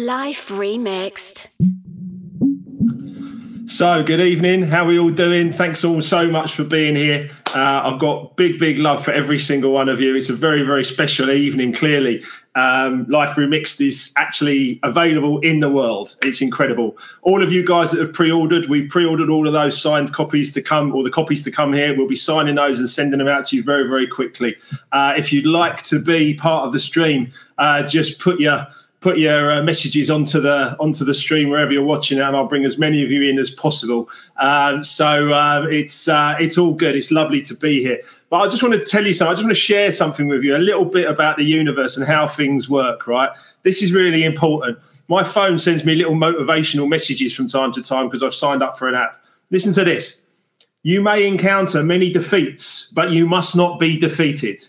Life Remixed. So, good evening. How are we all doing? Thanks all so much for being here. Uh, I've got big, big love for every single one of you. It's a very, very special evening, clearly. Um, Life Remixed is actually available in the world. It's incredible. All of you guys that have pre ordered, we've pre ordered all of those signed copies to come, or the copies to come here. We'll be signing those and sending them out to you very, very quickly. Uh, if you'd like to be part of the stream, uh, just put your put your uh, messages onto the onto the stream wherever you're watching it, and I'll bring as many of you in as possible. Um, so uh, it's uh, it's all good. It's lovely to be here. But I just want to tell you something. I just want to share something with you, a little bit about the universe and how things work. Right, this is really important. My phone sends me little motivational messages from time to time because I've signed up for an app. Listen to this. You may encounter many defeats, but you must not be defeated.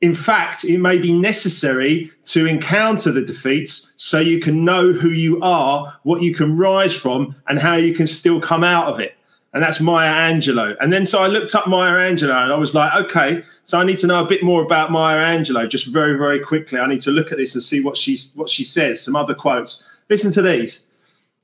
In fact, it may be necessary to encounter the defeats so you can know who you are, what you can rise from, and how you can still come out of it. And that's Maya Angelou. And then so I looked up Maya Angelou and I was like, okay, so I need to know a bit more about Maya Angelou just very, very quickly. I need to look at this and see what she's what she says, some other quotes. Listen to these.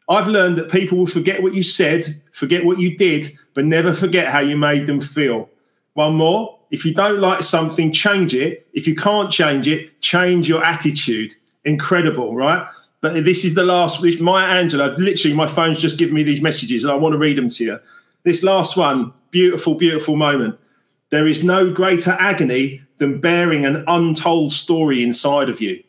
I've learned that people will forget what you said, forget what you did, but never forget how you made them feel. One more. If you don't like something, change it. If you can't change it, change your attitude. Incredible, right? But this is the last. This Maya Angelou. Literally, my phone's just given me these messages, and I want to read them to you. This last one, beautiful, beautiful moment. There is no greater agony than bearing an untold story inside of you.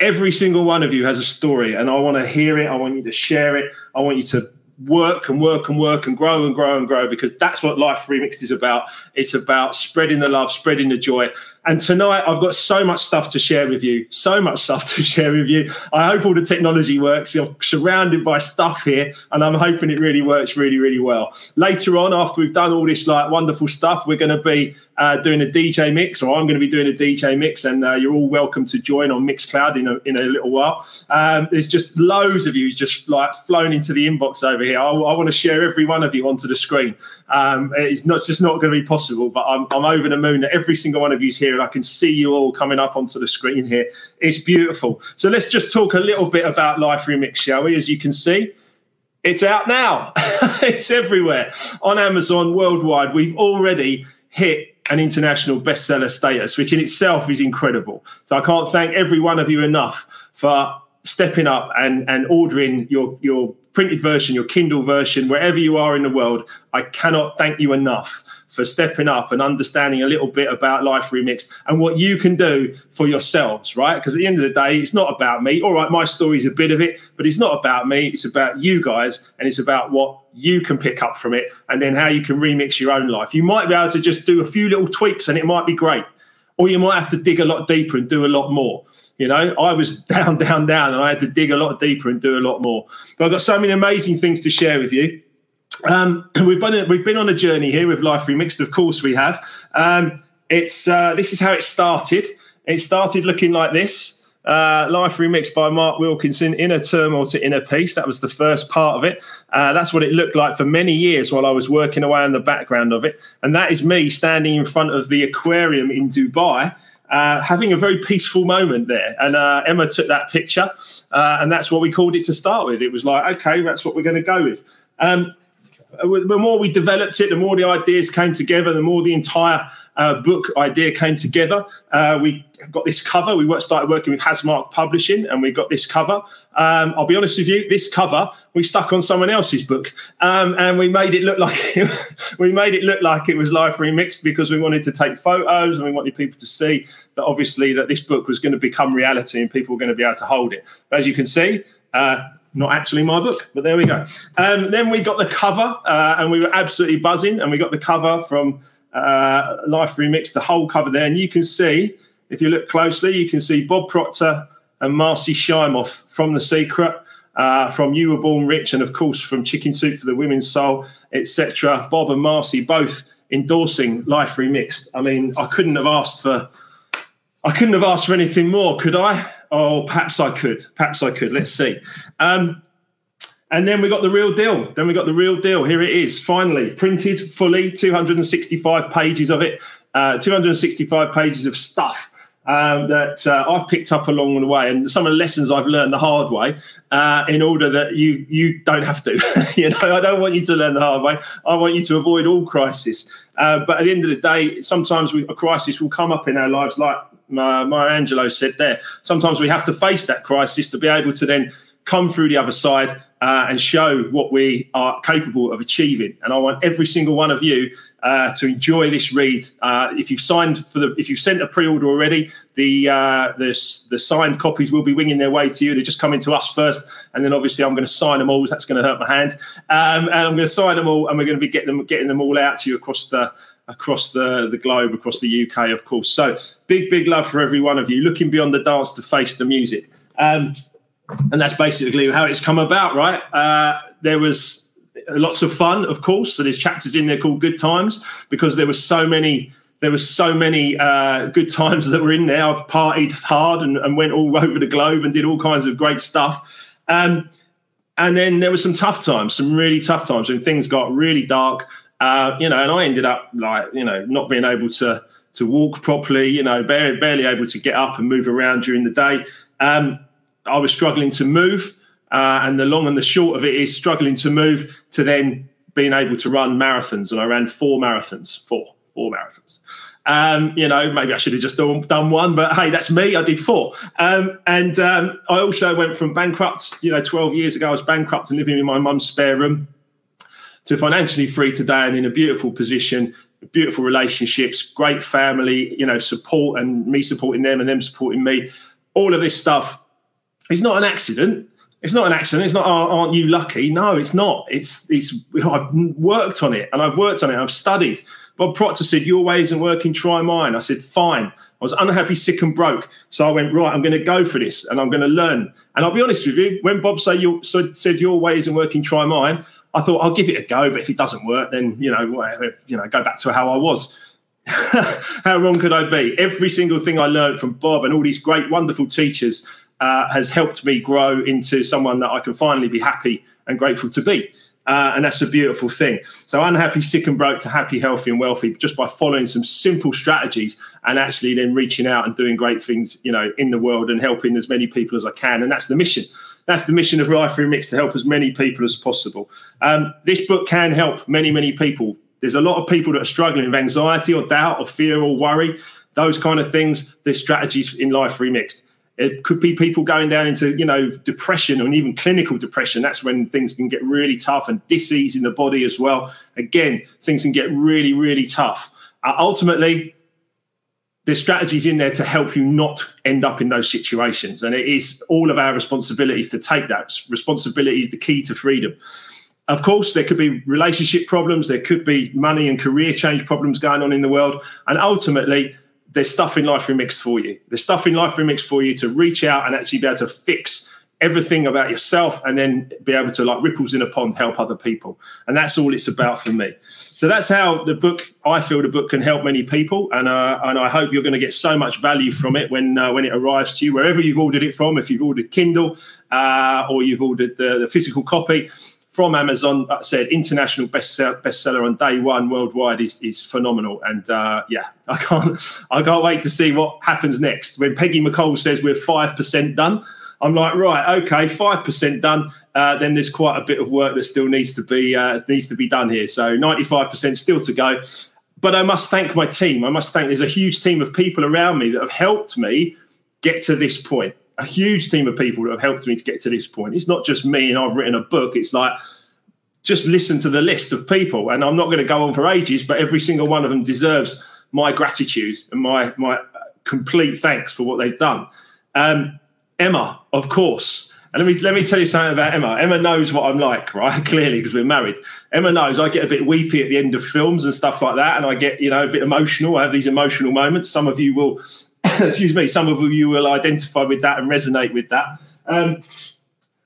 Every single one of you has a story, and I want to hear it. I want you to share it. I want you to work and work and work and grow and grow and grow because that's what Life Remixed is about. It's about spreading the love, spreading the joy. And tonight I've got so much stuff to share with you, so much stuff to share with you. I hope all the technology works. You're surrounded by stuff here, and I'm hoping it really works really, really well. Later on, after we've done all this like wonderful stuff, we're going to be uh, doing a DJ mix, or I'm going to be doing a DJ mix, and uh, you're all welcome to join on Mixcloud in a, in a little while. Um, there's just loads of you just like flown into the inbox over here. I, I want to share every one of you onto the screen. Um, it's not it's just not going to be possible, but I'm, I'm over the moon that every single one of you's here, and I can see you all coming up onto the screen here. It's beautiful. So let's just talk a little bit about Life Remix, shall we? As you can see, it's out now. it's everywhere on Amazon worldwide. We've already hit an international bestseller status, which in itself is incredible. So I can't thank every one of you enough for stepping up and, and ordering your, your printed version, your Kindle version, wherever you are in the world. I cannot thank you enough for stepping up and understanding a little bit about Life Remixed and what you can do for yourselves, right? Because at the end of the day, it's not about me. All right, my story is a bit of it, but it's not about me. It's about you guys and it's about what you can pick up from it and then how you can remix your own life. You might be able to just do a few little tweaks and it might be great. Or you might have to dig a lot deeper and do a lot more. You know, I was down, down, down, and I had to dig a lot deeper and do a lot more. But I've got so many amazing things to share with you. Um, we've been we've been on a journey here with Life Remixed. Of course, we have. Um, it's uh, this is how it started. It started looking like this. Uh, Life Remixed by Mark Wilkinson, Inner Turmoil to Inner Peace. That was the first part of it. Uh, that's what it looked like for many years while I was working away in the background of it. And that is me standing in front of the aquarium in Dubai. Uh, having a very peaceful moment there. And uh, Emma took that picture, uh, and that's what we called it to start with. It was like, okay, that's what we're going to go with. Um, the more we developed it, the more the ideas came together, the more the entire uh, book idea came together. Uh, we got this cover. We started working with Hasmark Publishing, and we got this cover. Um, I'll be honest with you, this cover we stuck on someone else's book, um, and we made it look like we made it look like it was life remixed because we wanted to take photos and we wanted people to see that obviously that this book was going to become reality and people were going to be able to hold it. But as you can see. Uh, not actually my book, but there we go. Um, then we got the cover, uh, and we were absolutely buzzing. And we got the cover from uh, Life Remix, the whole cover there. And you can see, if you look closely, you can see Bob Proctor and Marcy Shimoff from The Secret, uh, from You Were Born Rich, and of course from Chicken Soup for the Women's Soul, etc. Bob and Marcy both endorsing Life Remixed. I mean, I couldn't have asked for. I couldn't have asked for anything more, could I? Oh, perhaps I could. Perhaps I could. Let's see. Um, and then we got the real deal. Then we got the real deal. Here it is, finally printed fully, 265 pages of it, uh, 265 pages of stuff. um, that uh, I've picked up along the way, and some of the lessons I've learned the hard way, uh, in order that you you don't have to. you know, I don't want you to learn the hard way. I want you to avoid all crisis. Uh, but at the end of the day, sometimes we, a crisis will come up in our lives, like uh, Maya Angelou said there. Sometimes we have to face that crisis to be able to then come through the other side uh, and show what we are capable of achieving. And I want every single one of you uh, to enjoy this read. Uh, if you've signed for the, if you've sent a pre-order already, the, uh, the the signed copies will be winging their way to you. They're just coming to us first, and then obviously I'm going to sign them all. That's going to hurt my hand, um, and I'm going to sign them all, and we're going to be getting them getting them all out to you across the across the, the globe, across the UK, of course. So big, big love for every one of you. Looking beyond the dance to face the music. Um, and that's basically how it's come about, right? Uh, there was lots of fun, of course. So there's chapters in there called Good Times because there was so many. There were so many uh, good times that were in there. I've partied hard and, and, went all over the globe and did all kinds of great stuff. Um, and then there were some tough times, some really tough times when things got really dark. Uh, you know, and I ended up like you know not being able to to walk properly. You know, barely, barely able to get up and move around during the day. Um, I was struggling to move. Uh, and the long and the short of it is struggling to move to then being able to run marathons. And I ran four marathons, four, four marathons. Um, you know, maybe I should have just done, done one, but hey, that's me. I did four. Um, and um, I also went from bankrupt, you know, 12 years ago, I was bankrupt and living in my mum's spare room to financially free today and in a beautiful position, beautiful relationships, great family, you know, support and me supporting them and them supporting me. All of this stuff it's not an accident. It's not an accident. It's not, oh, aren't you lucky? No, it's not. It's, it's, I've worked on it and I've worked on it. I've studied. Bob Proctor said, Your way isn't working, try mine. I said, Fine. I was unhappy, sick, and broke. So I went, Right, I'm going to go for this and I'm going to learn. And I'll be honest with you, when Bob say you, said, Your way isn't working, try mine, I thought, I'll give it a go. But if it doesn't work, then, you know, you know go back to how I was. how wrong could I be? Every single thing I learned from Bob and all these great, wonderful teachers uh, has helped me grow into someone that I can finally be happy and grateful to be. Uh, and that's a beautiful thing. So unhappy, sick and broke to happy, healthy and wealthy, just by following some simple strategies and actually then reaching out and doing great things, you know, in the world and helping as many people as I can. And that's the mission. That's the mission of Life Remix to help as many people as possible. Um, this book can help many, many people. There's a lot of people that are struggling with anxiety or doubt or fear or worry, those kind of things. There's strategies in Life Remixed. It could be people going down into, you know, depression and even clinical depression. That's when things can get really tough and disease in the body as well. Again, things can get really, really tough. Uh, ultimately, there's strategies in there to help you not end up in those situations. And it is all of our responsibilities to take that. Responsibility is the key to freedom. Of course, there could be relationship problems, there could be money and career change problems going on in the world. And ultimately, there's stuff in Life Remixed for you. There's stuff in Life Remixed for you to reach out and actually be able to fix everything about yourself and then be able to like ripples in a pond help other people. And that's all it's about for me. So that's how the book i feel the book can help many people. And uh, and i hope you're going to get so much value from it when uh, when it arrives to you wherever you've ordered it from. If you've ordered kindle uh, or you've ordered the, the physical copy from Amazon. Like I said, international bestseller, bestseller on day one worldwide is is phenomenal. And uh, yeah, I can't I can't wait to see what happens next. When Peggy McColl says we're five percent done, I'm like, right, okay, five percent done. Uh, then there's quite a bit of work that still needs to be uh, needs to be done here. So 95 percent still to go. But I must thank my team. I must thank. There's a huge team of people around me that have helped me get to this point a huge team of people that have helped me to get to this point. It's not just me and I've written a book. It's like just listen to the list of people, and I'm not going to go on for ages, but every single one of them deserves my gratitude and my my complete thanks for what they've done. Um, Emma, of course. And let me let me tell you something about Emma. Emma knows what I'm like, right? Clearly, because we're married. Emma knows I get a bit weepy at the end of films and stuff like that, and I get you know a bit emotional. I have these emotional moments. Some of you will excuse me, some of you will identify with that and resonate with that. Um,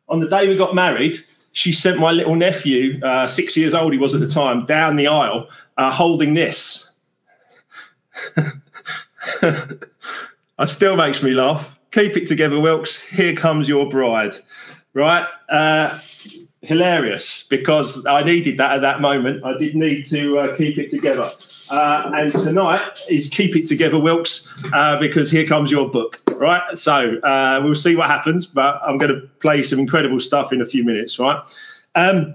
on the day we got married, she sent my little nephew, uh, six years old he was at the time, down the aisle uh, holding this. it still makes me laugh. Keep it together, Wilkes. Here comes your bride. Right? Uh, hilarious because I needed that at that moment. I did need to uh, keep it together. Uh, and tonight is Keep It Together, Wilkes, uh, because here comes your book, right? So uh, we'll see what happens, but I'm going to play some incredible stuff in a few minutes, right? Um,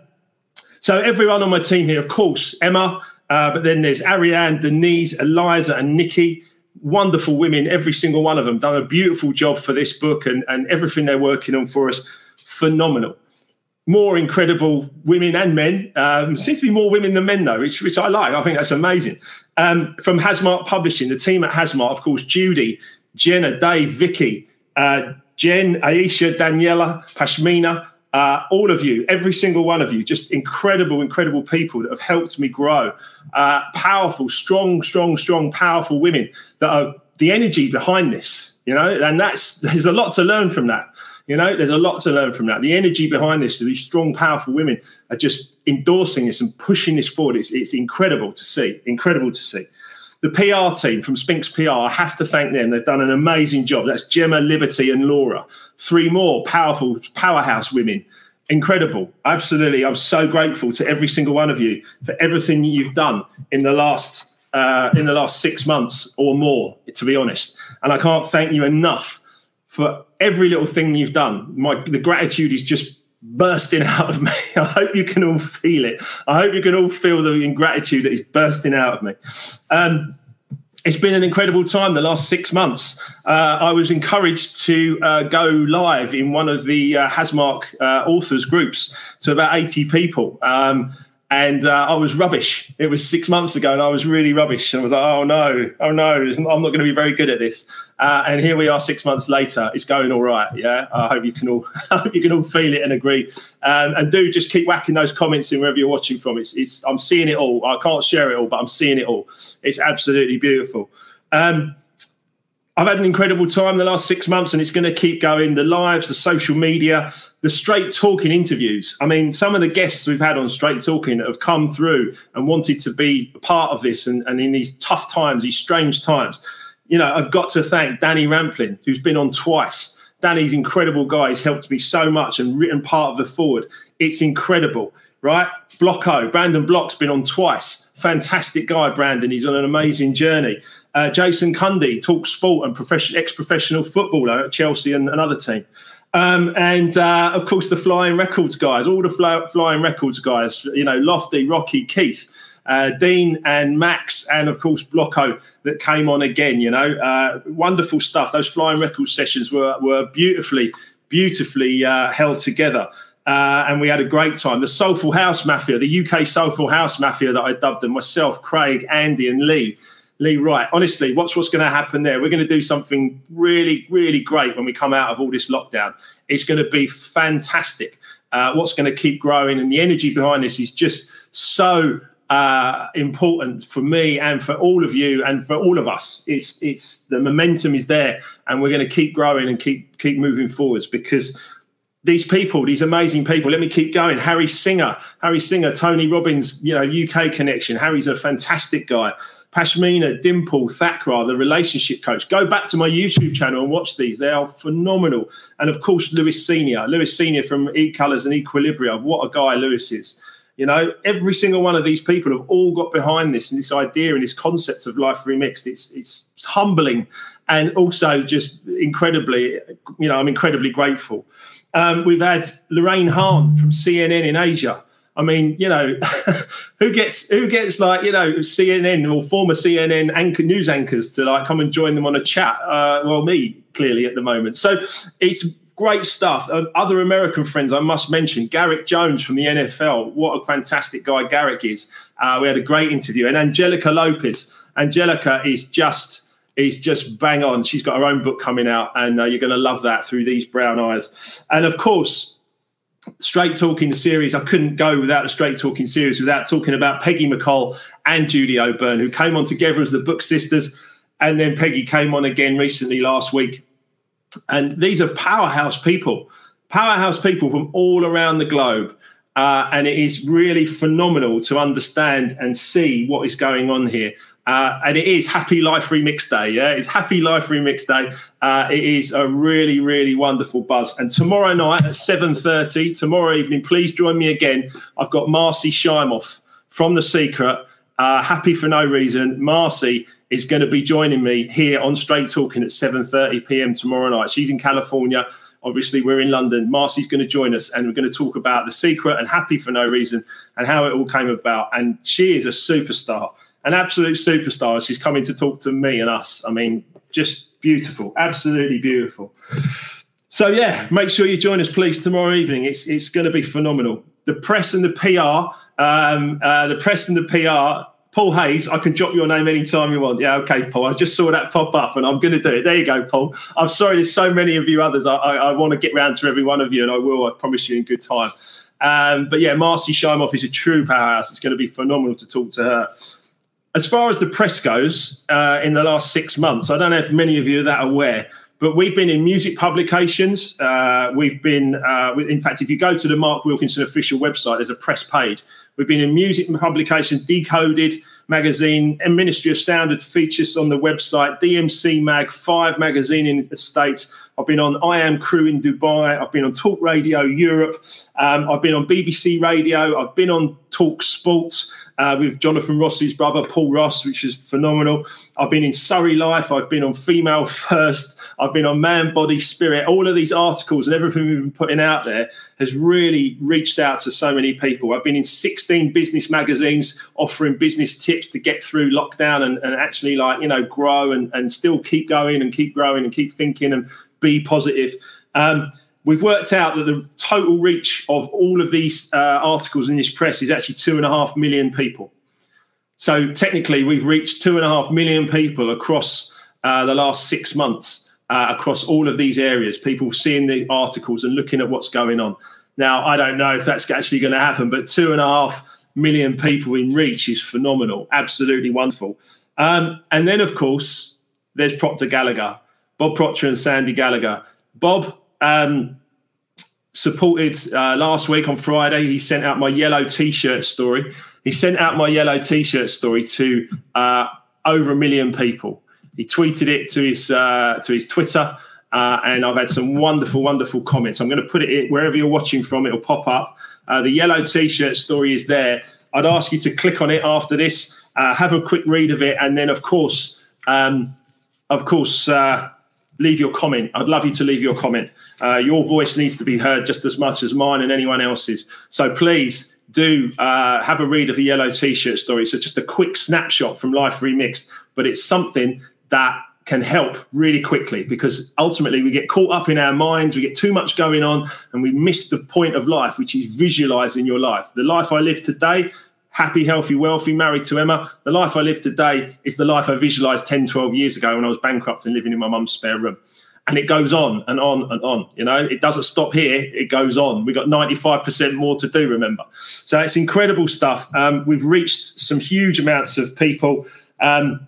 so everyone on my team here, of course, Emma, uh, but then there's Ariane, Denise, Eliza, and Nikki. Wonderful women, every single one of them, done a beautiful job for this book and, and everything they're working on for us. Phenomenal more incredible women and men. Um, seems to be more women than men, though, which, which I like. I think that's amazing. Um, from Hasmark Publishing, the team at Hasmark, of course, Judy, Jenna, Dave, Vicky, uh, Jen, Aisha, Daniela, Pashmina, uh, all of you, every single one of you, just incredible, incredible people that have helped me grow. Uh, powerful, strong, strong, strong, powerful women that are the energy behind this, you know, and that's there's a lot to learn from that. You know, there's a lot to learn from that. The energy behind this, these strong, powerful women are just endorsing this and pushing this forward. It's, it's incredible to see. Incredible to see. The PR team from Spinks PR, I have to thank them. They've done an amazing job. That's Gemma, Liberty, and Laura. Three more powerful powerhouse women. Incredible. Absolutely. I'm so grateful to every single one of you for everything you've done in the last uh, in the last six months or more, to be honest. And I can't thank you enough for every little thing you've done. My the gratitude is just bursting out of me. I hope you can all feel it. I hope you can all feel the ingratitude that is bursting out of me. Um, it's been an incredible time the last six months. Uh, I was encouraged to uh, go live in one of the uh, Hasmark uh, authors groups to about 80 people. Um, and uh, I was rubbish. It was six months ago, and I was really rubbish. And I was like, "Oh no, oh no, I'm not going to be very good at this." Uh, and here we are, six months later. It's going all right. Yeah, I hope you can all, I hope you can all feel it and agree. Um, and do just keep whacking those comments in wherever you're watching from. It's, it's, I'm seeing it all. I can't share it all, but I'm seeing it all. It's absolutely beautiful. Um, I've had an incredible time the last six months, and it's going to keep going. The lives, the social media, the straight talking interviews. I mean, some of the guests we've had on straight talking have come through and wanted to be a part of this, and, and in these tough times, these strange times. You know, I've got to thank Danny Rampling, who's been on twice. Danny's incredible guy. He's helped me so much and written part of the foreword. It's incredible, right? Blocko, Brandon Block's been on twice. Fantastic guy, Brandon. He's on an amazing journey. Uh, Jason Cundy, talk sport and profession, ex-professional footballer at Chelsea and another team. Um, and uh, of course, the Flying Records guys, all the fly, Flying Records guys, you know, Lofty, Rocky, Keith, uh, Dean, and Max, and of course, Blocko that came on again. You know, uh, wonderful stuff. Those Flying Records sessions were, were beautifully, beautifully uh, held together. Uh, and we had a great time. The Soulful House Mafia, the UK Soulful House Mafia that I dubbed them, myself, Craig, Andy, and Lee. Lee Wright. Honestly, what's what's going to happen there? We're going to do something really, really great when we come out of all this lockdown. It's going to be fantastic. Uh, what's going to keep growing, and the energy behind this is just so uh, important for me and for all of you and for all of us. It's it's the momentum is there, and we're going to keep growing and keep keep moving forwards because these people, these amazing people. Let me keep going. Harry Singer, Harry Singer, Tony Robbins, you know, UK connection. Harry's a fantastic guy. Pashmina, Dimple, Thakra, the relationship coach. Go back to my YouTube channel and watch these. They are phenomenal. And of course, Lewis Senior, Lewis Senior from E Colors and Equilibria. What a guy Lewis is. You know, every single one of these people have all got behind this and this idea and this concept of life remixed. It's it's humbling and also just incredibly, you know, I'm incredibly grateful. Um, we've had Lorraine Hahn from CNN in Asia. I mean, you know, who gets who gets like you know CNN or former CNN anchor news anchors to like come and join them on a chat? Uh, well, me clearly at the moment. So it's great stuff. Uh, other American friends I must mention: Garrick Jones from the NFL. What a fantastic guy Garrick is. Uh, we had a great interview, and Angelica Lopez. Angelica is just is just bang on. She's got her own book coming out, and uh, you're going to love that through these brown eyes. And of course, straight talking series, I couldn't go without a straight talking series without talking about Peggy McColl and Judy O'Beirn, who came on together as the book sisters. And then Peggy came on again recently last week. And these are powerhouse people, powerhouse people from all around the globe. Uh, and it is really phenomenal to understand and see what is going on here. Uh, and it is Happy Life Remix Day. Yeah, it's Happy Life Remix Day. Uh, it is a really, really wonderful buzz. And tomorrow night at seven thirty, tomorrow evening, please join me again. I've got Marcy Shimoff from The Secret. uh, happy for no reason. Marcy is going to be joining me here on Straight Talking at 7:30 p.m. tomorrow night. She's in California. Obviously, we're in London. Marcy's going to join us, and we're going to talk about the secret and happy for no reason and how it all came about. And she is a superstar, an absolute superstar. She's coming to talk to me and us. I mean, just beautiful, absolutely beautiful. So yeah, make sure you join us, please, tomorrow evening. It's it's going to be phenomenal. The press and the PR, um, uh, the press and the PR Paul Hayes, I can drop your name anytime you want. Yeah, okay, Paul. I just saw that pop up and I'm going to do it. There you go, Paul. I'm sorry, there's so many of you others. I, I, I want to get round to every one of you and I will, I promise you, in good time. Um, but yeah, Marcy Shimoff is a true powerhouse. It's going to be phenomenal to talk to her. As far as the press goes, uh, in the last six months, I don't know if many of you are that aware, but we've been in music publications. Uh, we've been, uh, in fact, if you go to the Mark Wilkinson official website, there's a press page. We've been in music publications, Decoded magazine, and Ministry of Sound had features on the website, DMC Mag, Five magazine in the States. I've been on I Am Crew in Dubai. I've been on Talk Radio Europe. Um, I've been on BBC Radio. I've been on Talk Sports uh, with Jonathan Ross's brother, Paul Ross, which is phenomenal. I've been in Surrey Life. I've been on Female First. I've been on Man, Body, Spirit. All of these articles and everything we've been putting out there has really reached out to so many people. I've been in 16 business magazines offering business tips to get through lockdown and, and actually, like, you know, grow and, and still keep going and keep growing and keep thinking and be positive. Um, we've worked out that the total reach of all of these uh, articles in this press is actually two and a half million people. So technically, we've reached two and a half million people across uh, the last six months. Uh, across all of these areas, people seeing the articles and looking at what's going on. Now, I don't know if that's actually going to happen, but two and a half million people in reach is phenomenal, absolutely wonderful. Um, and then, of course, there's Proctor Gallagher, Bob Proctor and Sandy Gallagher. Bob um, supported uh, last week on Friday. He sent out my yellow T-shirt story. He sent out my yellow T-shirt story to uh, over a million people. He tweeted it to his uh, to his Twitter, uh, and I've had some wonderful, wonderful comments. I'm going to put it wherever you're watching from. It'll pop up. Uh, the yellow T-shirt story is there. I'd ask you to click on it after this, uh, have a quick read of it, and then, of course, um, of course leave your comment. I'd love you to leave your comment. Uh, your voice needs to be heard just as much as mine and anyone else's. So please do uh, have a read of the yellow t-shirt story. So just a quick snapshot from Life Remixed, but it's something that can help really quickly because ultimately we get caught up in our minds, we get too much going on, and we miss the point of life, which is visualizing your life. The life I live today happy, healthy, wealthy, married to Emma. The life I live today is the life I visualized 10, 12 years ago when I was bankrupt and living in my mum's spare room. And it goes on and on and on. You know, it doesn't stop here, it goes on. We've got 95% more to do, remember. So it's incredible stuff. Um, we've reached some huge amounts of people. Um,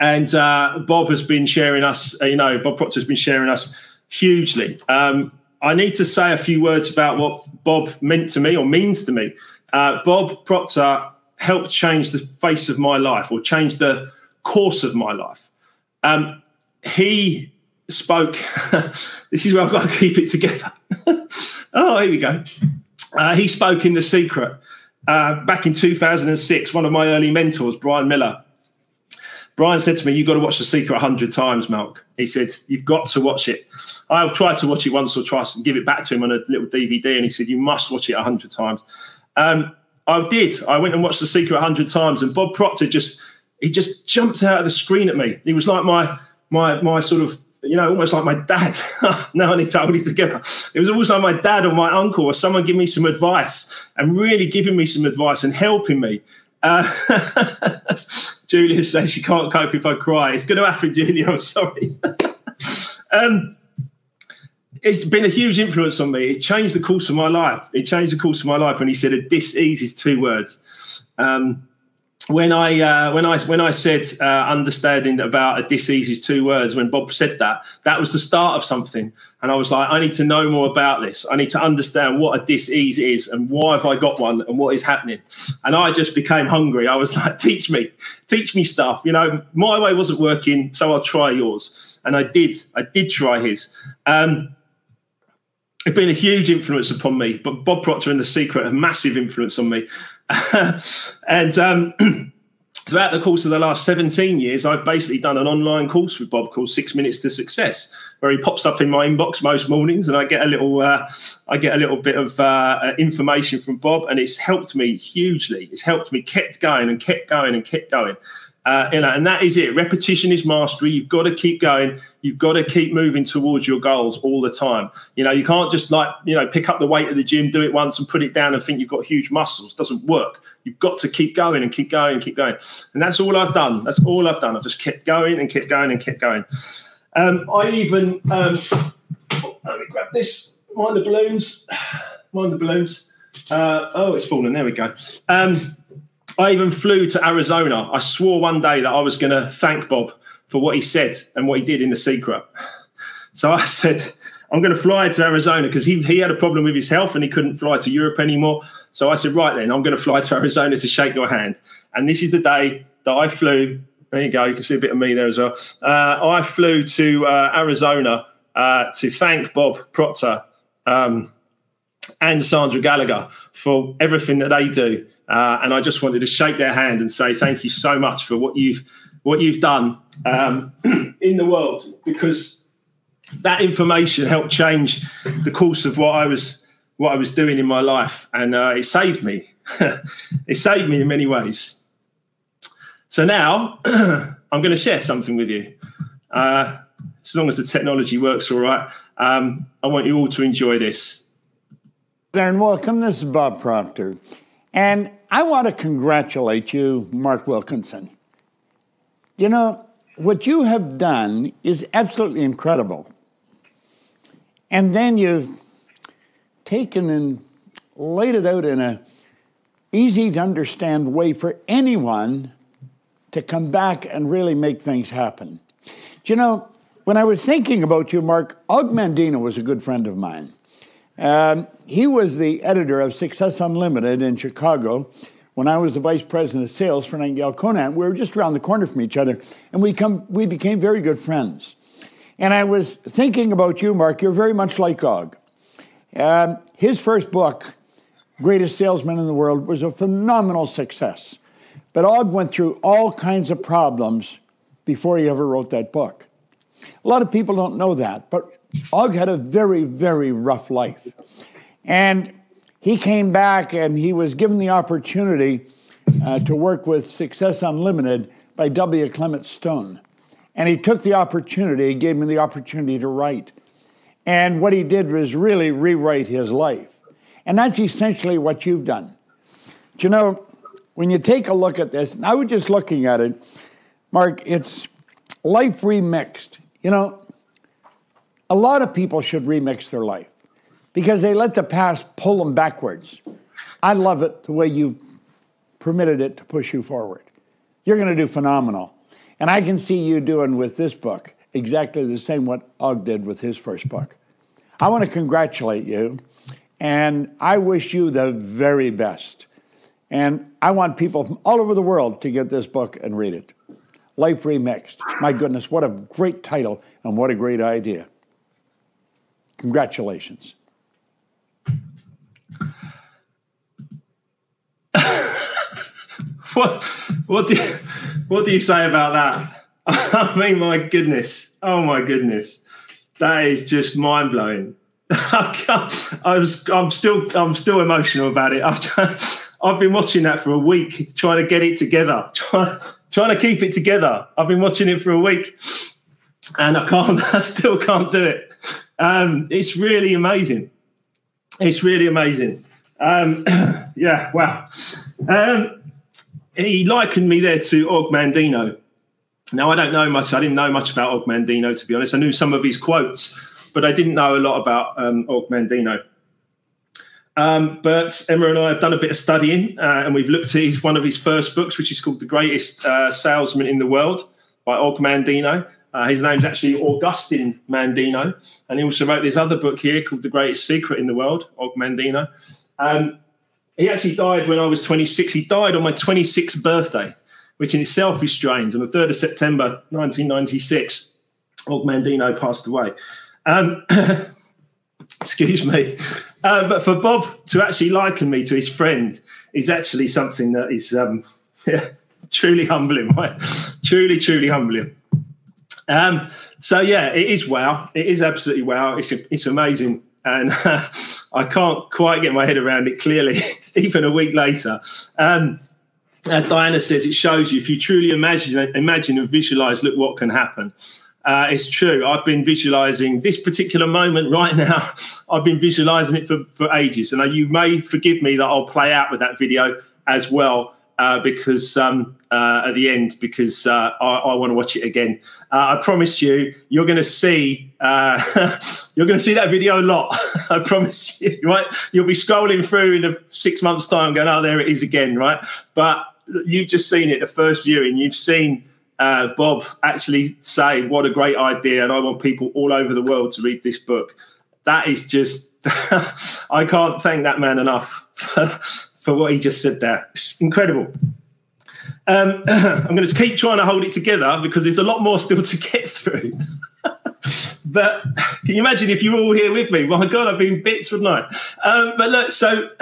and uh, Bob has been sharing us, uh, you know, Bob Proctor has been sharing us hugely. Um, I need to say a few words about what Bob meant to me or means to me. Uh, Bob Proctor helped change the face of my life or change the course of my life. Um, he spoke, this is where I've got to keep it together. oh, here we go. Uh, he spoke in The Secret uh, back in 2006. One of my early mentors, Brian Miller, Brian said to me, You've got to watch The Secret 100 times, Malk. He said, You've got to watch it. I've tried to watch it once or twice and give it back to him on a little DVD, and he said, You must watch it 100 times. Um, I did. I went and watched The Secret a 100 times, and Bob Proctor just he just jumped out of the screen at me. He was like my my my sort of you know almost like my dad. now I need to hold it together. It was almost like my dad or my uncle or someone giving me some advice and really giving me some advice and helping me. Uh, Julia says she can't cope if I cry. It's going to happen, Julia. I'm sorry. um, it's been a huge influence on me. It changed the course of my life. It changed the course of my life when he said, "This is two words." Um, when I uh, when I when I said uh, understanding about a disease is two words, when Bob said that, that was the start of something, and I was like, I need to know more about this. I need to understand what a disease is and why have I got one and what is happening. And I just became hungry. I was like, teach me, teach me stuff. You know, my way wasn't working, so I'll try yours. And I did. I did try his. Um, it's been a huge influence upon me. But Bob Proctor and The Secret, a massive influence on me. and um, throughout the course of the last 17 years, I've basically done an online course with Bob called Six Minutes to Success, where he pops up in my inbox most mornings, and I get a little, uh, I get a little bit of uh, information from Bob, and it's helped me hugely. It's helped me kept going and kept going and kept going. Uh, you know, and that is it. Repetition is mastery. You've got to keep going. You've got to keep moving towards your goals all the time. You know, you can't just like you know pick up the weight at the gym, do it once, and put it down and think you've got huge muscles. It doesn't work. You've got to keep going and keep going and keep going. And that's all I've done. That's all I've done. I've just kept going and kept going and kept going. Um, I even um, let me grab this. Mind the balloons. Mind the balloons. Uh, oh, it's fallen. There we go. Um, I even flew to Arizona. I swore one day that I was going to thank Bob for what he said and what he did in the secret. So I said, I'm going to fly to Arizona because he, he had a problem with his health and he couldn't fly to Europe anymore. So I said, right then, I'm going to fly to Arizona to shake your hand. And this is the day that I flew. There you go. You can see a bit of me there as well. Uh, I flew to uh, Arizona uh, to thank Bob Proctor um, and Sandra Gallagher for everything that they do. Uh, and I just wanted to shake their hand and say thank you so much for what you've what you've done um, in the world because that information helped change the course of what I was what I was doing in my life, and uh, it saved me. it saved me in many ways. So now I'm going to share something with you. Uh, as long as the technology works all right, um, I want you all to enjoy this. There and welcome. This is Bob Proctor. And I want to congratulate you, Mark Wilkinson. You know, what you have done is absolutely incredible. And then you've taken and laid it out in a easy to understand way for anyone to come back and really make things happen. You know, when I was thinking about you, Mark, Og was a good friend of mine. Um, he was the editor of Success Unlimited in Chicago when I was the vice president of sales for Nightingale Conant. We were just around the corner from each other, and we, come, we became very good friends. And I was thinking about you, Mark. You're very much like Og. Um, his first book, Greatest Salesman in the World, was a phenomenal success. But Og went through all kinds of problems before he ever wrote that book. A lot of people don't know that, but Og had a very, very rough life. And he came back and he was given the opportunity uh, to work with Success Unlimited by W. Clement Stone. And he took the opportunity, he gave me the opportunity to write. And what he did was really rewrite his life. And that's essentially what you've done. But you know, when you take a look at this, and I was just looking at it, Mark, it's life remixed. You know, a lot of people should remix their life because they let the past pull them backwards. I love it the way you permitted it to push you forward. You're going to do phenomenal. And I can see you doing with this book exactly the same what Og did with his first book. I want to congratulate you, and I wish you the very best. And I want people from all over the world to get this book and read it. Life Remixed. My goodness, what a great title and what a great idea. Congratulations. What do you, what do you say about that? I mean, my goodness, oh my goodness, that is just mind blowing. I was I'm still I'm still emotional about it. I've I've been watching that for a week, trying to get it together, trying trying to keep it together. I've been watching it for a week, and I can't. I still can't do it. Um, it's really amazing. It's really amazing. Um, yeah, wow. Um, he likened me there to Og Mandino. Now, I don't know much. I didn't know much about Og Mandino, to be honest. I knew some of his quotes, but I didn't know a lot about um, Og Mandino. Um, but Emma and I have done a bit of studying, uh, and we've looked at his, one of his first books, which is called The Greatest uh, Salesman in the World by Og Mandino. Uh, his name's actually Augustin Mandino, and he also wrote this other book here called The Greatest Secret in the World, Og Mandino. Um, he actually died when I was 26. He died on my 26th birthday, which in itself is strange. On the 3rd of September 1996, Og Mandino passed away. Um, excuse me. Uh, but for Bob to actually liken me to his friend is actually something that is, um, yeah, truly humbling, right? truly, truly humbling. Um, so yeah, it is wow. It is absolutely wow. It's it's amazing, and uh, I can't quite get my head around it clearly, even a week later. Um, uh, Diana says it shows you if you truly imagine, imagine and visualize. Look what can happen. Uh, it's true. I've been visualizing this particular moment right now. I've been visualizing it for, for ages. And uh, you may forgive me that I'll play out with that video as well uh, because um, uh, at the end, because uh, I, I want to watch it again. Uh, I promise you, you're going to see you're going to see that video a lot. I promise you. Right? You'll be scrolling through in a six months' time, going, "Oh, there it is again." Right? But you've just seen it the first viewing. You've seen uh, Bob actually say, What a great idea. And I want people all over the world to read this book. That is just, I can't thank that man enough for what he just said there. It's incredible. Um, I'm going to keep trying to hold it together because there's a lot more still to get through. but can you imagine if you were all here with me? My God, I've been bits, wouldn't I? Um, but look, so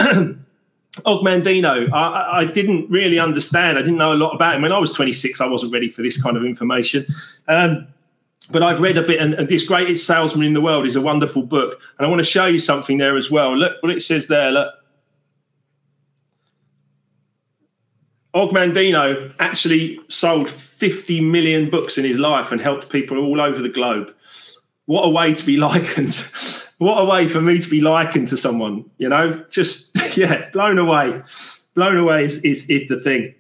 Og Mandino, I, I, didn't really understand. I didn't know a lot about him. When I was 26, I wasn't ready for this kind of information. Um, but I've read a bit, and, and, This Greatest Salesman in the World is a wonderful book. And I want to show you something there as well. Look what it says there. Look. Og Mandino actually sold 50 million books in his life and helped people all over the globe. What a way to be likened what a way for me to be likened to someone, you know, just, yeah, blown away. Blown away is, is, is the thing.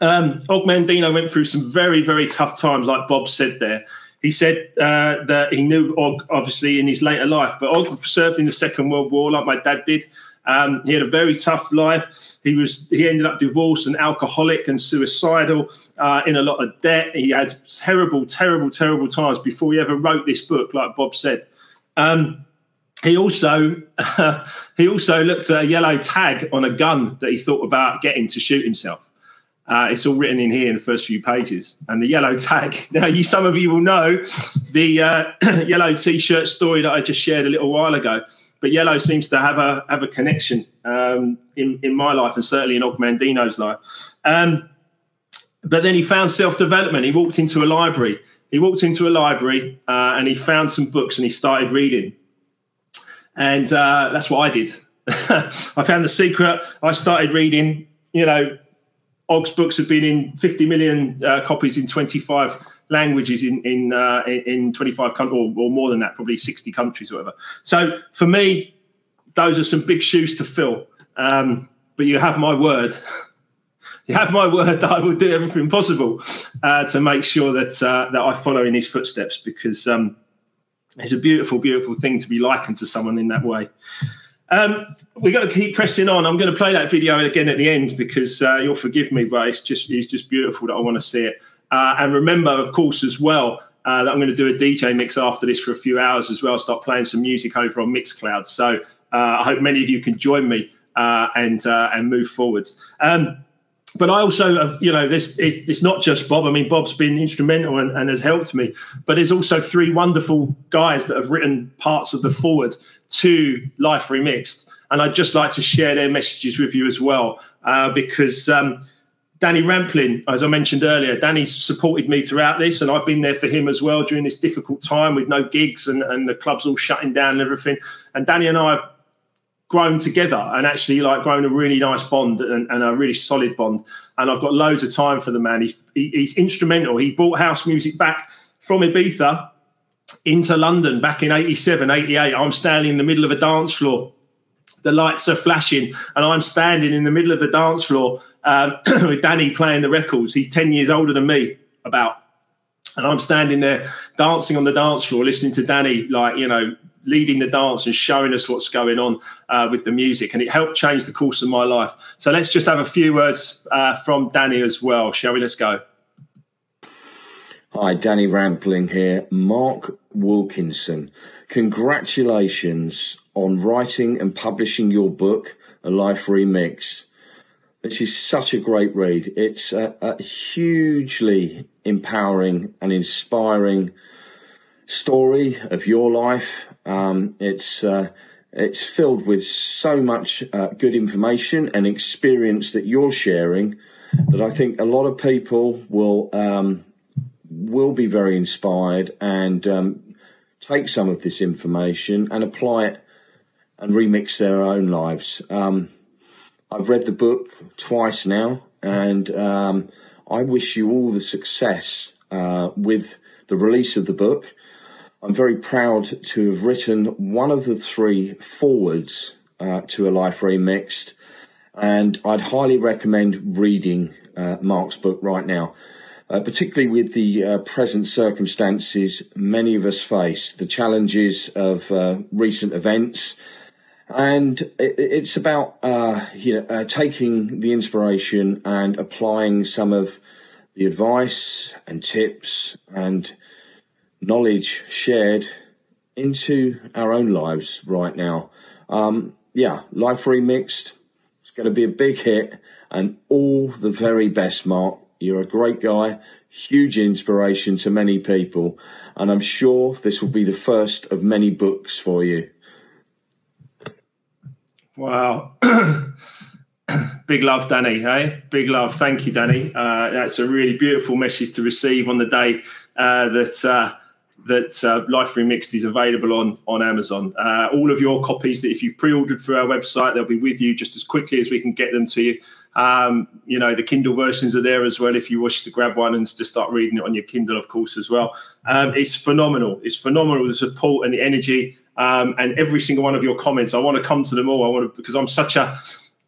Um, Og Mandino went through some very, very tough times, like Bob said there. He said uh, that he knew Og, obviously, in his later life, but Og served in the Second World War, like my dad did. Um, he had a very tough life. He was he ended up divorced and alcoholic and suicidal, uh, in a lot of debt. He had terrible, terrible, terrible times before he ever wrote this book, like Bob said. Um, he also uh, he also looked at a yellow tag on a gun that he thought about getting to shoot himself. Uh, it's all written in here in the first few pages, and the yellow tag. Now, you some of you will know the uh, yellow T-shirt story that I just shared a little while ago. But yellow seems to have a have a connection um, in in my life, and certainly in Og Mandino's life. Um, but then he found self development. He walked into a library. He walked into a library uh, and he found some books and he started reading and uh, that's what I did. I found the secret. I started reading. You know, Og's books have been in 50 million uh, copies in 25 languages in in uh, in 25 countries, or, or, more than that, probably 60 countries, or whatever. So for me, those are some big shoes to fill. Um, but you have my word. you have my word that I will do everything possible uh, to make sure that uh, that I follow in his footsteps because. Um, it's a beautiful, beautiful thing to be likened to someone in that way. Um, we've got to keep pressing on. I'm going to play that video again at the end because uh, you'll forgive me, but it's just it's just beautiful that I want to see it. Uh, and remember, of course, as well, uh, that I'm going to do a DJ mix after this for a few hours as well. Start playing some music over on Mixcloud. So uh, I hope many of you can join me uh, and uh, and move forwards. Um, but I also, you know, this it's, it's not just Bob. I mean, Bob's been instrumental and, and, has helped me, but there's also three wonderful guys that have written parts of the foreword to Life Remixed, and I'd just like to share their messages with you as well, uh, because um, Danny Rampling, as I mentioned earlier, Danny's supported me throughout this, and I've been there for him as well during this difficult time with no gigs and, and the clubs all shutting down and everything. And Danny and I have grown together and actually like grown a really nice bond and, and, a really solid bond. And I've got loads of time for the man. He's, he, he's instrumental. He brought house music back from Ibiza into London back in 87, 88. I'm standing in the middle of a dance floor. The lights are flashing, and I'm standing in the middle of the dance floor um, with Danny playing the records. He's 10 years older than me, about. And I'm standing there dancing on the dance floor, listening to Danny, like, you know, leading the dance and showing us what's going on uh, with the music. And it helped change the course of my life. So let's just have a few words uh, from Danny as well, shall we? Let's go. Hi, Danny Rampling here. Mark Wilkinson, congratulations on writing and publishing your book, A Life Remix. This is such a great read. It's a, a hugely empowering and inspiring story of your life um, it's uh, it's filled with so much uh, good information and experience that you're sharing, that I think a lot of people will um, will be very inspired and um, take some of this information and apply it and remix their own lives. Um, I've read the book twice now, and um, I wish you all the success uh, with the release of the book. I'm very proud to have written one of the three forewords uh, to a Life Remixed, and I'd highly recommend reading uh, Mark's book right now. Uh, particularly with the uh, present circumstances many of us face, the challenges of uh, recent events, and it, it's about uh, you know uh, taking the inspiration and applying some of the advice and tips and knowledge shared into our own lives right now. Um, yeah, Life Remixed. It's going to be a big hit, and all the very best, Mark. You're a great guy, huge inspiration to many people, and I'm sure this will be the first of many books for you. Wow. Big love, Danny. Hey, big love. Thank you, Danny. Uh, that's a really beautiful message to receive on the day uh, that uh, that uh, Life Remixed is available on on Amazon. Uh, all of your copies that if you've pre-ordered through our website, they'll be with you just as quickly as we can get them to you. Um, you know, the Kindle versions are there as well if you wish to grab one and just start reading it on your Kindle, of course, as well. Um, it's phenomenal. It's phenomenal the support and the energy um, and every single one of your comments. I want to come to them all. I want to because I'm such a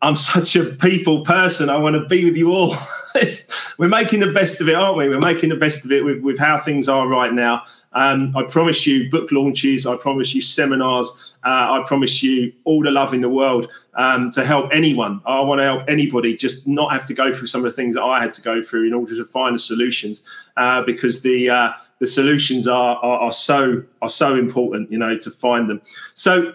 I'm such a people person. I want to be with you all. we're making the best of it, aren't we? We're making the best of it with, with how things are right now. Um, I promise you book launches. I promise you seminars. Uh, I promise you all the love in the world um, to help anyone. I want to help anybody just not have to go through some of the things that I had to go through in order to find the solutions uh, because the uh, the solutions are, are, are so are so important, you know, to find them. So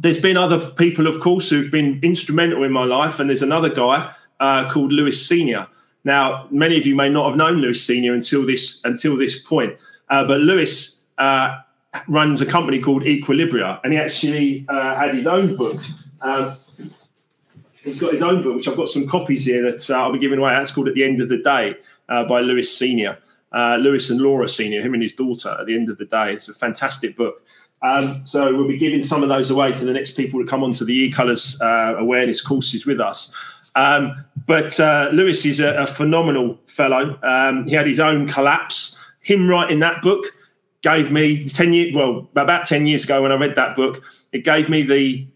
there's been other people, of course, who've been instrumental in my life, and there's another guy uh, called Lewis Senior. Now, many of you may not have known Lewis Senior until this until this point, uh, but Lewis uh, runs a company called Equilibria, and he actually uh, had his own book. Um, he's got his own book, which I've got some copies here that uh, I'll be giving away. That's called At the End of the Day uh, by Lewis Senior uh, Lewis and Laura Senior, him and his daughter. At the end of the day, it's a fantastic book. Um, so we'll be giving some of those away to the next people to come onto the e-colors uh, awareness courses with us. Um, but uh, Lewis is a, a phenomenal fellow. Um, he had his own collapse. Him writing that book gave me ten years. Well, about ten years ago when I read that book, it gave me the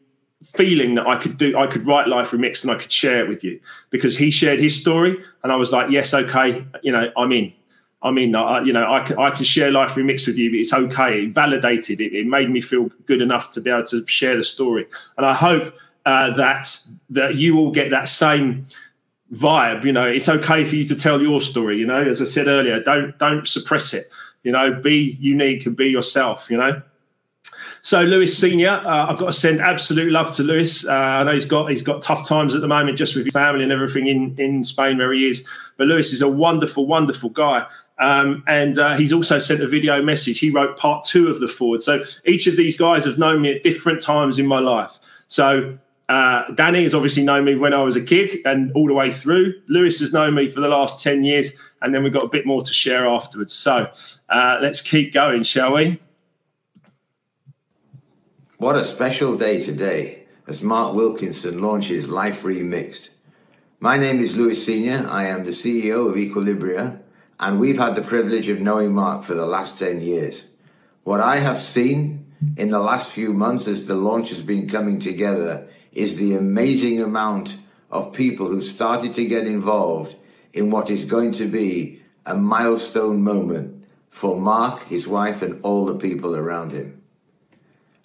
feeling that I could do. I could write Life Remixed and I could share it with you because he shared his story, and I was like, yes, okay, you know, I'm in. I mean, I, you know, I can, I can share Life Remixed with you, but it's okay. It validated it. It made me feel good enough to be able to share the story. And I hope uh, that that you all get that same vibe. You know, it's okay for you to tell your story. You know, as I said earlier, don't don't suppress it. You know, be unique and be yourself. You know. So Lewis Senior, uh, I've got to send absolute love to Lewis. Uh, I know he's got he's got tough times at the moment, just with his family and everything in in Spain where he is. But Lewis is a wonderful, wonderful guy. Um, and uh, he's also sent a video message. He wrote part two of the foreword. So each of these guys have known me at different times in my life. So uh, Danny has obviously known me when I was a kid and all the way through. Lewis has known me for the last 10 years, and then we've got a bit more to share afterwards. So uh, let's keep going, shall we? What a special day today as Mark Wilkinson launches Life Remixed. My name is Lewis Senior. I am the CEO of Equilibria and we've had the privilege of knowing Mark for the last 10 years. What I have seen in the last few months as the launch has been coming together is the amazing amount of people who started to get involved in what is going to be a milestone moment for Mark, his wife, and all the people around him.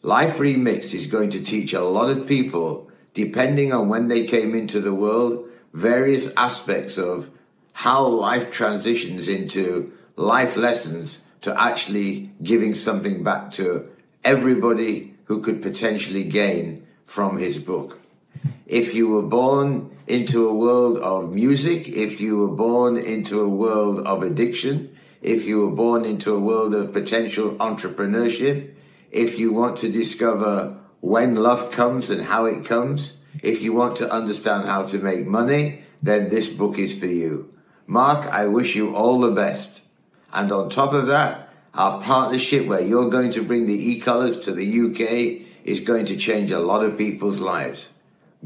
Life Remixed is going to teach a lot of people, depending on when they came into the world, various aspects of how life transitions into life lessons to actually giving something back to everybody who could potentially gain from his book. If you were born into a world of music, if you were born into a world of addiction, if you were born into a world of potential entrepreneurship, if you want to discover when love comes and how it comes, if you want to understand how to make money, then this book is for you. Mark, I wish you all the best. And on top of that, our partnership where you're going to bring the e-colors to the UK is going to change a lot of people's lives.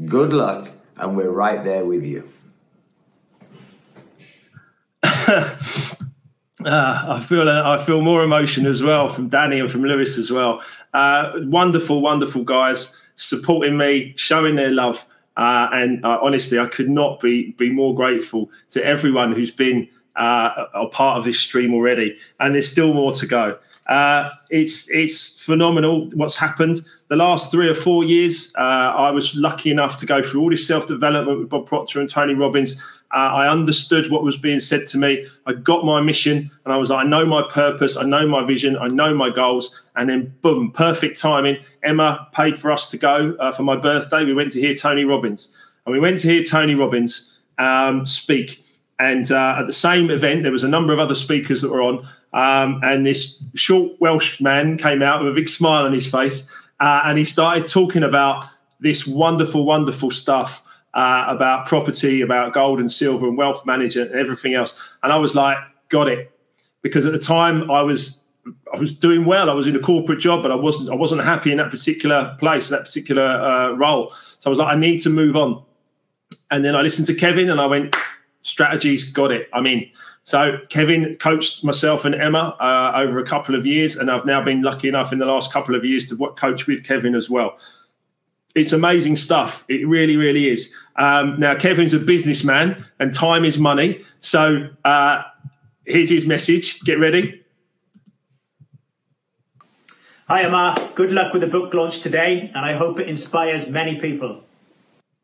Good luck, and we're right there with you. Uh, I feel I feel more emotion as well from Danny and from Lewis as well. Uh, wonderful, wonderful guys supporting me, showing their love, uh, and uh, honestly, I could not be be more grateful to everyone who's been uh, a part of this stream already, and there's still more to go. Uh, it's it's phenomenal what's happened. The last three or four years, I was lucky enough to go through all this self development with Bob Proctor and Tony Robbins uh, I understood what was being said to me. I got my mission and I was like, I know my purpose, I know my vision, I know my goals. And then, boom, perfect timing. Emma paid for us to go uh, for my birthday. We went to hear Tony Robbins. And we went to hear Tony Robbins um, speak. And uh, at the same event, there was a number of other speakers that were on. Um, and this short Welsh man came out with a big smile on his face. Uh, and he started talking about this wonderful, wonderful stuff uh, about property, about gold and silver and wealth management and everything else. And I was like, got it. Because at the time I was I was doing well. I was in a corporate job, but I wasn't I wasn't happy in that particular place, that particular uh, role. So I was like, I need to move on. And then I listened to Kevin and I went, strategies, got it. I mean, so Kevin coached myself and Emma uh, over a couple of years, and I've now been lucky enough in the last couple of years to coach with Kevin as well it's amazing stuff. It really, really is. Um, now, Kevin's a businessman and time is money. So uh, here's his message. Get ready. Hi, Emma. Good luck with the book launch today, and I hope it inspires many people.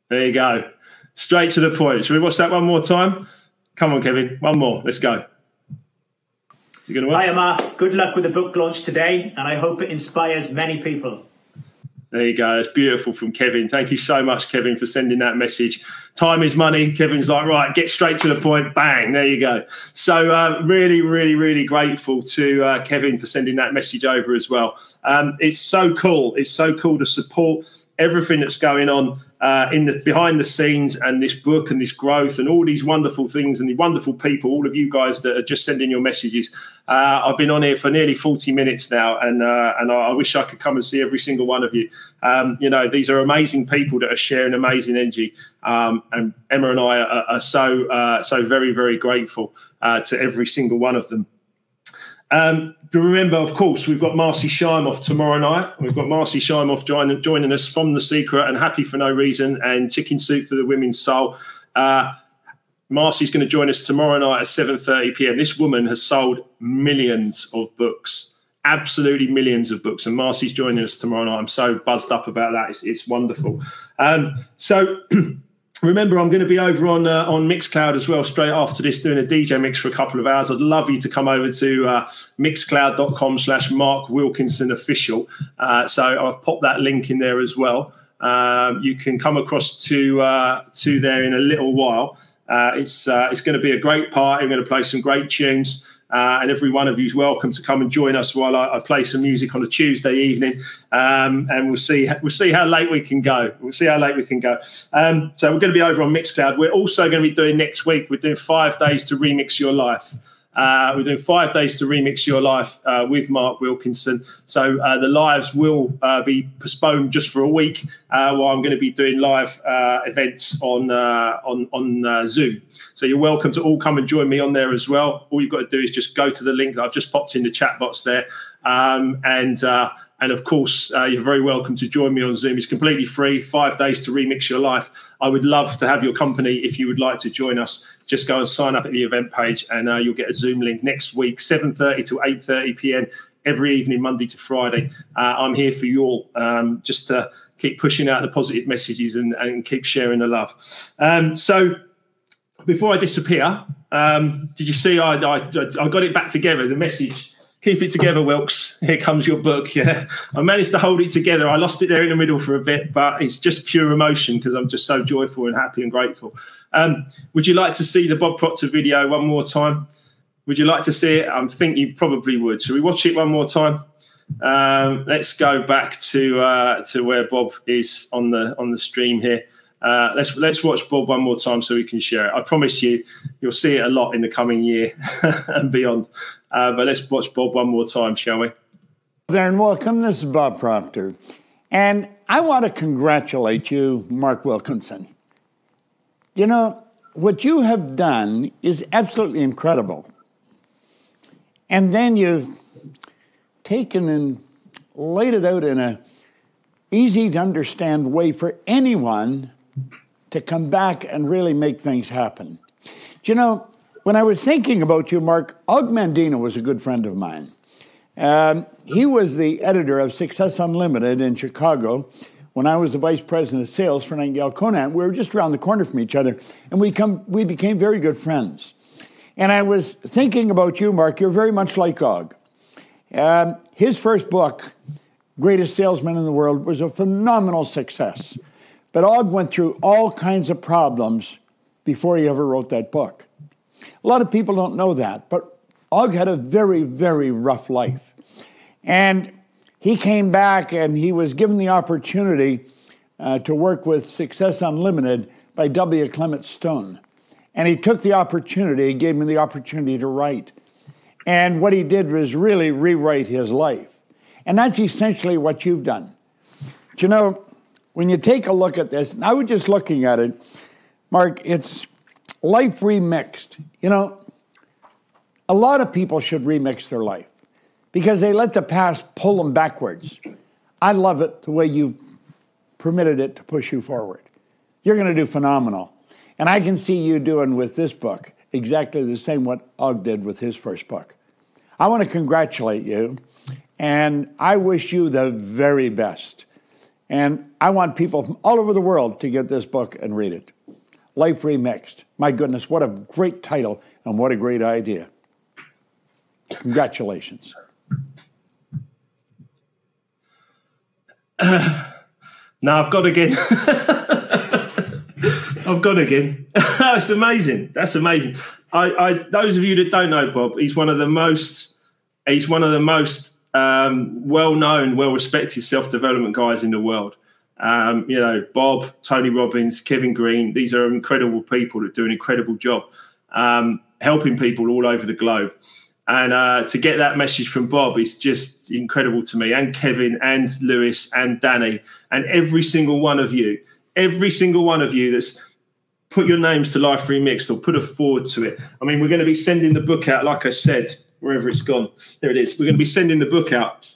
There you go. Straight to the point. Should we watch that one more time? Come on, Kevin. One more. Let's go. Hi, Emma. Good luck with the book launch today, and I hope it inspires many people. There you go. It's beautiful from Kevin. Thank you so much, Kevin, for sending that message. Time is money. Kevin's like, right, get straight to the point. Bang. There you go. So, uh, really, really, really grateful to uh, Kevin for sending that message over as well. Um, it's so cool. It's so cool to support everything that's going on uh, in the behind the scenes and this book and this growth and all these wonderful things and the wonderful people, all of you guys that are just sending your messages. Uh, I've been on here for nearly 40 minutes now, and uh, and I, wish I could come and see every single one of you. Um, you know, these are amazing people that are sharing amazing energy, um, and Emma and I are, are so uh, so very very grateful uh, to every single one of them. Um, remember, of course, we've got Marcy Shimoff tomorrow night. We've got Marcy Shimoff joining, joining us from The Secret and Happy for No Reason and Chicken Soup for the Women's Soul. Uh, Marcy's going to join us tomorrow night at 7.30 p.m. This woman has sold millions of books, absolutely millions of books. And Marcy's joining us tomorrow night. I'm so buzzed up about that. It's, it's wonderful. Um, so... remember, I'm going to be over on uh, on Mixcloud as well straight after this, doing a DJ mix for a couple of hours. I'd love you to come over to uh, mixcloud.com slash Mark Wilkinson official. Uh, so I've popped that link in there as well. Um, you can come across to uh, to there in a little while. Uh, it's uh, it's going to be a great party. I'm going to play some great tunes. Uh, and every one of you is welcome to come and join us while I, I play some music on a Tuesday evening, um, and we'll see we'll see how late we can go. We'll see how late we can go. Um, so we're going to be over on Mixcloud. We're also going to be doing next week. We're doing five days to remix your life. Uh, we're doing five days to remix your life uh, with Mark Wilkinson. So uh, the lives will uh, be postponed just for a week, uh, while I'm going to be doing live uh, events on on on Zoom. So you're welcome to all come and join me on there as well. All you've got to do is just go to the link that I've just popped in the chat box there, um, and and of course, uh, you're very welcome to join me on Zoom. It's completely free, five days to remix your life. I would love to have your company if you would like to join us. Just go and sign up at the event page, and uh, you'll get a Zoom link next week, 7:30 to 8:30 p.m. every evening, Monday to Friday. Uh, I'm here for you all, um, just to keep pushing out the positive messages and, and keep sharing the love. Um, so before I disappear, um, did you see I, I, I got it back together? The message keep it together, Wilkes. Here comes your book. Yeah, I managed to hold it together. I lost it there in the middle for a bit, but it's just pure emotion because I'm just so joyful and happy and grateful. Um, would you like to see the Bob Proctor video one more time? Would you like to see it? I think you probably would. Shall we watch it one more time? Um, let's go back to uh, to where Bob is on the on the stream here. Uh, let's let's watch Bob one more time so we can share it. I promise you, you'll see it a lot in the coming year and beyond. Uh, but let's watch Bob one more time, shall we? Darren, welcome. This is Bob Proctor. And I want to congratulate you, Mark Wilkinson. You know, what you have done is absolutely incredible. And then you've taken and laid it out in a easy to understand way for anyone to come back and really make things happen. Do you know, when I was thinking about you, Mark, Og Mandino was a good friend of mine. Um, he was the editor of Success Unlimited in Chicago when I was the vice president of sales for Nightingale Conant. We were just around the corner from each other, and we, come, we became very good friends. And I was thinking about you, Mark. You're very much like Og. Um, his first book, Greatest Salesman in the World, was a phenomenal success. But Og went through all kinds of problems before he ever wrote that book. A lot of people don't know that, but Og had a very, very rough life. And he came back and he was given the opportunity uh, to work with Success Unlimited by W. Clement Stone. And he took the opportunity, he gave me the opportunity to write. And what he did was really rewrite his life. And that's essentially what you've done. But you know, when you take a look at this, and I was just looking at it, Mark, it's life remixed. You know, a lot of people should remix their life because they let the past pull them backwards. I love it the way you permitted it to push you forward. You're going to do phenomenal. And I can see you doing with this book exactly the same what Og did with his first book. I want to congratulate you, and I wish you the very best. And I want people from all over the world to get this book and read it. Life Remixed. My goodness, what a great title and what a great idea. Congratulations. Uh, now I've got again. I've got again. That's amazing. That's amazing. I, I, those of you that don't know Bob, he's one of the most, he's one of the most um, well-known, well-respected self-development guys in the world. Um, you know, Bob, Tony Robbins, Kevin Green. These are incredible people that do an incredible job um, helping people all over the globe. And uh, to get that message from Bob is just incredible to me, and Kevin, and Lewis, and Danny, and every single one of you, every single one of you that's put your names to Life Remixed or put a foreword to it. I mean, we're going to be sending the book out, like I said, wherever it's gone. There it is. We're going to be sending the book out,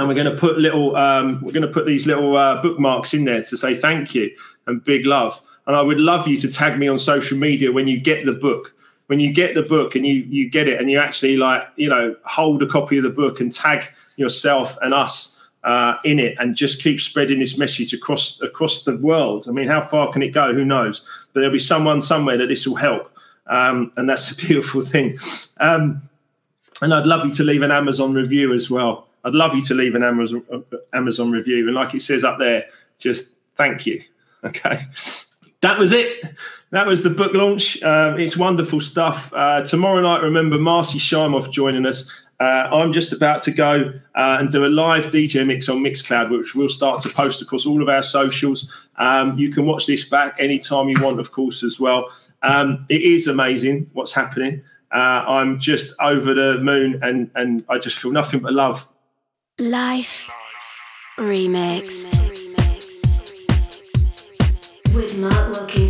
and we're going to put little, um, we're going to put these little uh, bookmarks in there to say thank you and big love. And I would love you to tag me on social media when you get the book when you get the book and you you get it and you actually like you know hold a copy of the book and tag yourself and us uh, in it and just keep spreading this message across across the world. I mean, how far can it go? Who knows? But there'll be someone somewhere that this will help, um, and that's a beautiful thing. Um, and I'd love you to leave an Amazon review as well. I'd love you to leave an Amazon uh, Amazon review, and like it says up there, just thank you. Okay that was it. That was the book launch. Um, it's wonderful stuff. Uh, tomorrow night, remember Marcy Shimoff joining us. Uh, I'm just about to go uh, and do a live DJ mix on Mixcloud, which we'll start to post across all of our socials. Um, you can watch this back anytime you want, of course, as well. Um, it is amazing what's happening. Uh, I'm just over the moon and, and I just feel nothing but love. Life Remixed with Mark Wilkinson.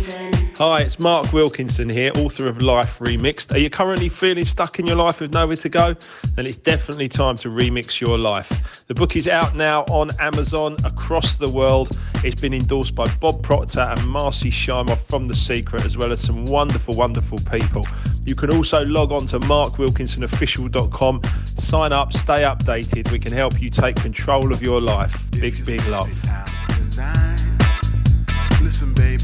Hi, it's Mark Wilkinson here, author of Life Remixed. Are you currently feeling stuck in your life with nowhere to go? Then it's definitely time to remix your life. The book is out now on Amazon across the world. It's been endorsed by Bob Proctor and Marcy Shimoff from The Secret, as well as some wonderful, wonderful people. You can also log on to markwilkinsonofficial.com, sign up, stay updated. We can help you take control of your life. Big, big love. Listen, baby,